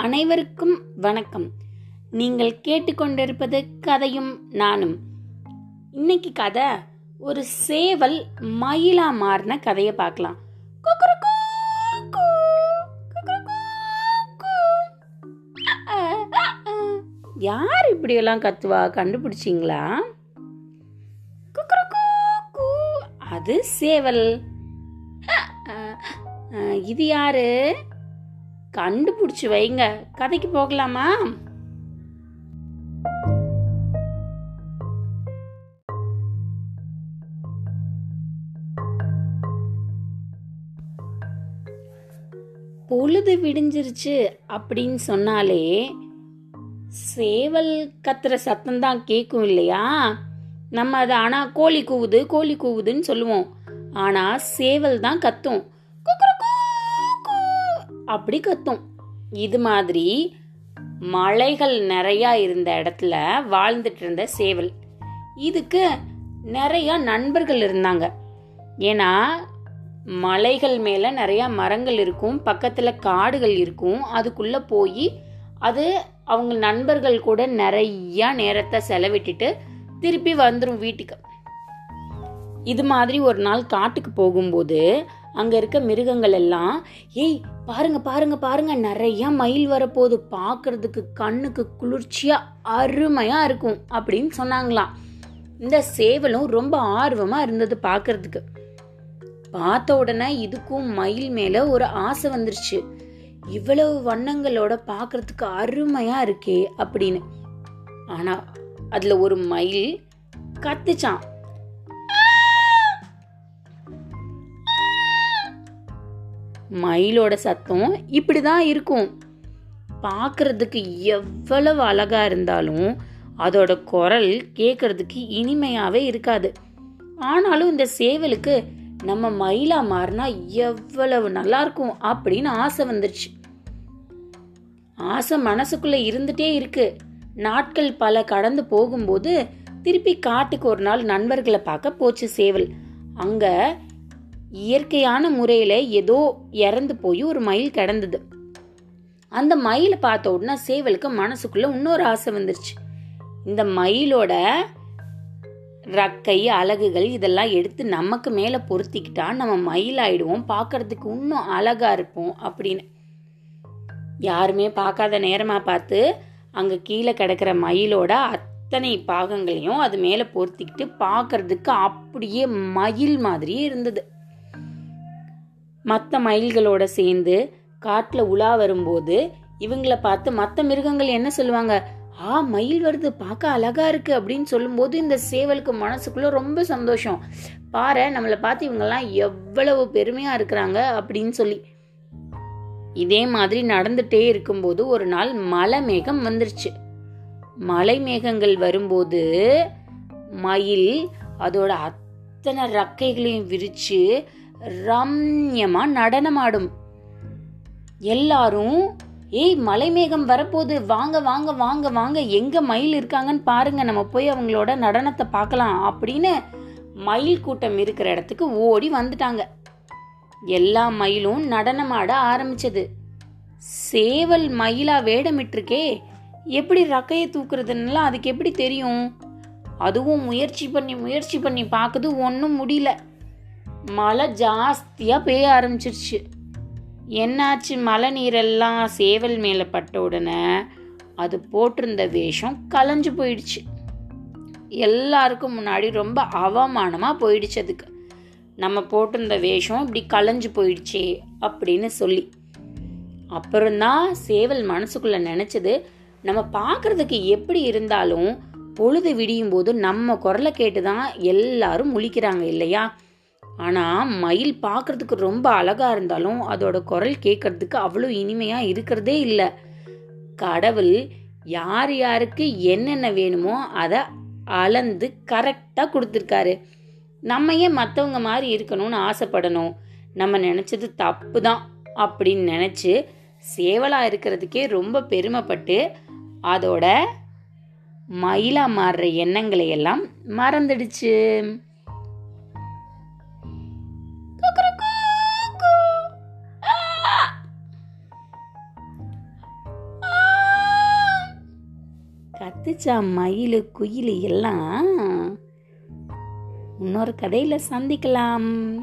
அனைவருக்கும் வணக்கம். நீங்கள் கேட்டுக்கொண்டிருப்பது கதையும் நானும். இன்னைக்கு கதை ஒரு சேவல் மயிலா மாறின கதையை பார்க்கலாம். குக்குறுக்கூ, கூ, கூ. யார் இப்படியெல்லாம் கத்துவா? கண்டுபிடிச்சிங்களா? கூ. அது சேவல். இது யாரு? கண்டுபிடிச்சு வைங்க. கதைக்கு போகலாமா? பொழுது விடிஞ்சிருச்சு அப்படின்னு சொன்னாலே சேவல் கத்துற சத்தம் தான் கேட்கும் இல்லையா? நம்ம அதை ஆனால் கோழி கூவுது கோழி கூவுதுன்னு சொல்லுவோம். ஆனால் சேவல் தான் கத்தும். அப்படி கத்தும். இது மாதிரி மலைகள் நிறையா இருந்த இடத்துல வாழ்ந்துட்டு இருந்த சேவல். இதுக்கு நிறைய நண்பர்கள் இருந்தாங்க. ஏன்னா மலைகள் மேல நிறைய மரங்கள் இருக்கும் பக்கத்துல காடுகள் இருக்கும் அதுக்குள்ள போய் அது அவங்க நண்பர்கள் கூட நிறைய நேரத்தை செலவிட்டுட்டு திருப்பி வந்துடும் வீட்டுக்கு. இது மாதிரி ஒரு நாள் காட்டுக்கு போகும்போது அங்க இருக்க மிருகங்கள் எல்லாம் ஏய் பாருங்க பாருங்க பாருங்க நிறைய மயில் வரப்போகுது. பார்க்கறதுக்கு கண்ணுக்கு குளிர்ச்சியா அருமையா இருக்கும் அப்படின்னு சொன்னாங்களாம். இந்த சேவலும் ரொம்ப ஆர்வமா இருந்தது பார்க்கறதுக்கு. பார்த்த உடனே இதுக்கும் மயில் மேல ஒரு ஆசை வந்துருச்சு. இவ்வளவு வண்ணங்களோட பார்க்கறதுக்கு அருமையா இருக்கே அப்படின்னு. ஆனா அதுல ஒரு மயில் கத்துச்சான் மயிலோட சத்தம் இப்படிதான் இருக்கும். பார்க்கறதுக்கு எவ்வளவு அழகா இருந்தாலும் அதோட குரல் கேட்கறதுக்கு இனிமையாவே இருக்காது. ஆனாலும் இந்த சேவலுக்கு நம்ம மயிலா மாறினா எவ்வளவு நல்லா இருக்கும் அப்படின்னு ஆசை வந்துருச்சு. ஆசை மனசுக்குள்ள இருந்துட்டே இருக்கு. நாட்கள் பல கடந்து போகும்போது திருப்பி காட்டுக்கு ஒரு நாள் நண்பர்களை பார்க்க போச்சு சேவல். அங்க இயற்கையான முறையில் ஏதோ இறந்து போய் ஒரு மயில் கிடந்தது. அந்த மயிலை பார்த்த உடனே சேவலுக்கு மனசுக்குள்ள இன்னொரு ஆசை வந்துருச்சு. இந்த மயிலோட ரக்கை அலகுகள் இதெல்லாம் எடுத்து நமக்கு மேலே பொருத்திக்கிட்டா நம்ம மயில் ஆயிடுவோம் பார்க்கறதுக்கு இன்னும் அழகா இருப்போம் அப்படின்னு. யாருமே பார்க்காத நேரமாக பார்த்து அங்கே கீழே கிடக்கிற மயிலோட அத்தனை பாகங்களையும் அது மேலே பொருத்திக்கிட்டு பார்க்கறதுக்கு அப்படியே மயில் மாதிரியே இருந்தது. மற்ற மயில்களோட சேர்ந்து காட்டில் உலா வரும்போது இவங்கள பார்த்து மற்ற மிருகங்கள் என்ன சொல்லுவாங்க? ஆ மயில் வருது பார்க்க அழகா இருக்கு அப்படின்னு சொல்லும்போது இந்த சேவலுக்கு மனசுக்குள்ள ரொம்ப சந்தோஷம். பாரு நம்மளை பார்த்து இவங்கெல்லாம் எவ்வளவு பெருமையா இருக்கிறாங்க அப்படின்னு சொல்லி. இதே மாதிரி நடந்துட்டே இருக்கும்போது ஒரு நாள் மலை மேகம் வந்துருச்சு. மலை மேகங்கள் வரும்போது மயில் அதோட அத்தனை ரக்கைகளையும் விரிச்சு ரம்யமா நடனமாடும். எல்லாரும் ஏய் மலைமேகம் வரப்போகுது. வாங்க வாங்க வாங்க வாங்க. எங்க மயில் இருக்காங்கன்னு பாருங்க. நம்ம போய் அவங்களோட நடனத்தை பார்க்கலாம். அப்படின்னு மயில் கூட்டம் இருக்கிற இடத்துக்கு ஓடி வந்துட்டாங்க. எல்லா மயிலும் நடனமாட ஆரம்பிச்சது. சேவல் மயிலா வேடமிட்டிருக்கே. எப்படி ரக்கையை தூக்குறதுன்னெல்லாம் அதுக்கு எப்படி தெரியும்? அதுவும் முயற்சி பண்ணி முயற்சி பண்ணி பார்க்குது ஒன்றும் முடியல. மழை ஜாஸ்தியாக பெய்ய ஆரம்பிச்சிருச்சு. என்னாச்சு? மழை நீரெல்லாம் சேவல் மேலே பட்ட உடனே அது போட்டிருந்த வேஷம் கலைஞ்சு போயிடுச்சு. எல்லாருக்கும் முன்னாடி ரொம்ப அவமானமாக போயிடுச்சு அதுக்கு. நம்ம போட்டிருந்த வேஷம் இப்படி கலைஞ்சு போயிடுச்சே அப்படின்னு சொல்லி. அப்புறம்தான் சேவல் மனசுக்குள்ளே நினச்சது நம்ம பார்க்கறதுக்கு எப்படி இருந்தாலும் பொழுது விடியும் போது நம்ம குரலை கேட்டு தான் எல்லாரும் முழிக்கிறாங்க இல்லையா? ஆனால் மயில் பார்க்கறதுக்கு ரொம்ப அழகா இருந்தாலும் அதோட குரல் கேட்கறதுக்கு அவ்வளோ இனிமையாக இருக்கிறதே இல்லை. கடவுள் யார் யாருக்கு என்னென்ன வேணுமோ அதை அளந்து கரெக்டாக கொடுத்துருக்காரு. நம்ம ஏன் மற்றவங்க மாதிரி இருக்கணும்னு ஆசைப்படணும்? நம்ம நினச்சது தப்பு தான் அப்படின்னு நினச்சி சேவலாக இருக்கிறதுக்கே ரொம்ப பெருமைப்பட்டு அதோட மயிலாக மாறுற எண்ணங்களை எல்லாம் மறந்துடுச்சு. கத்துச்சா மயில் குயில் எல்லாம்? இன்னொரு கதையில் சந்திக்கலாம்.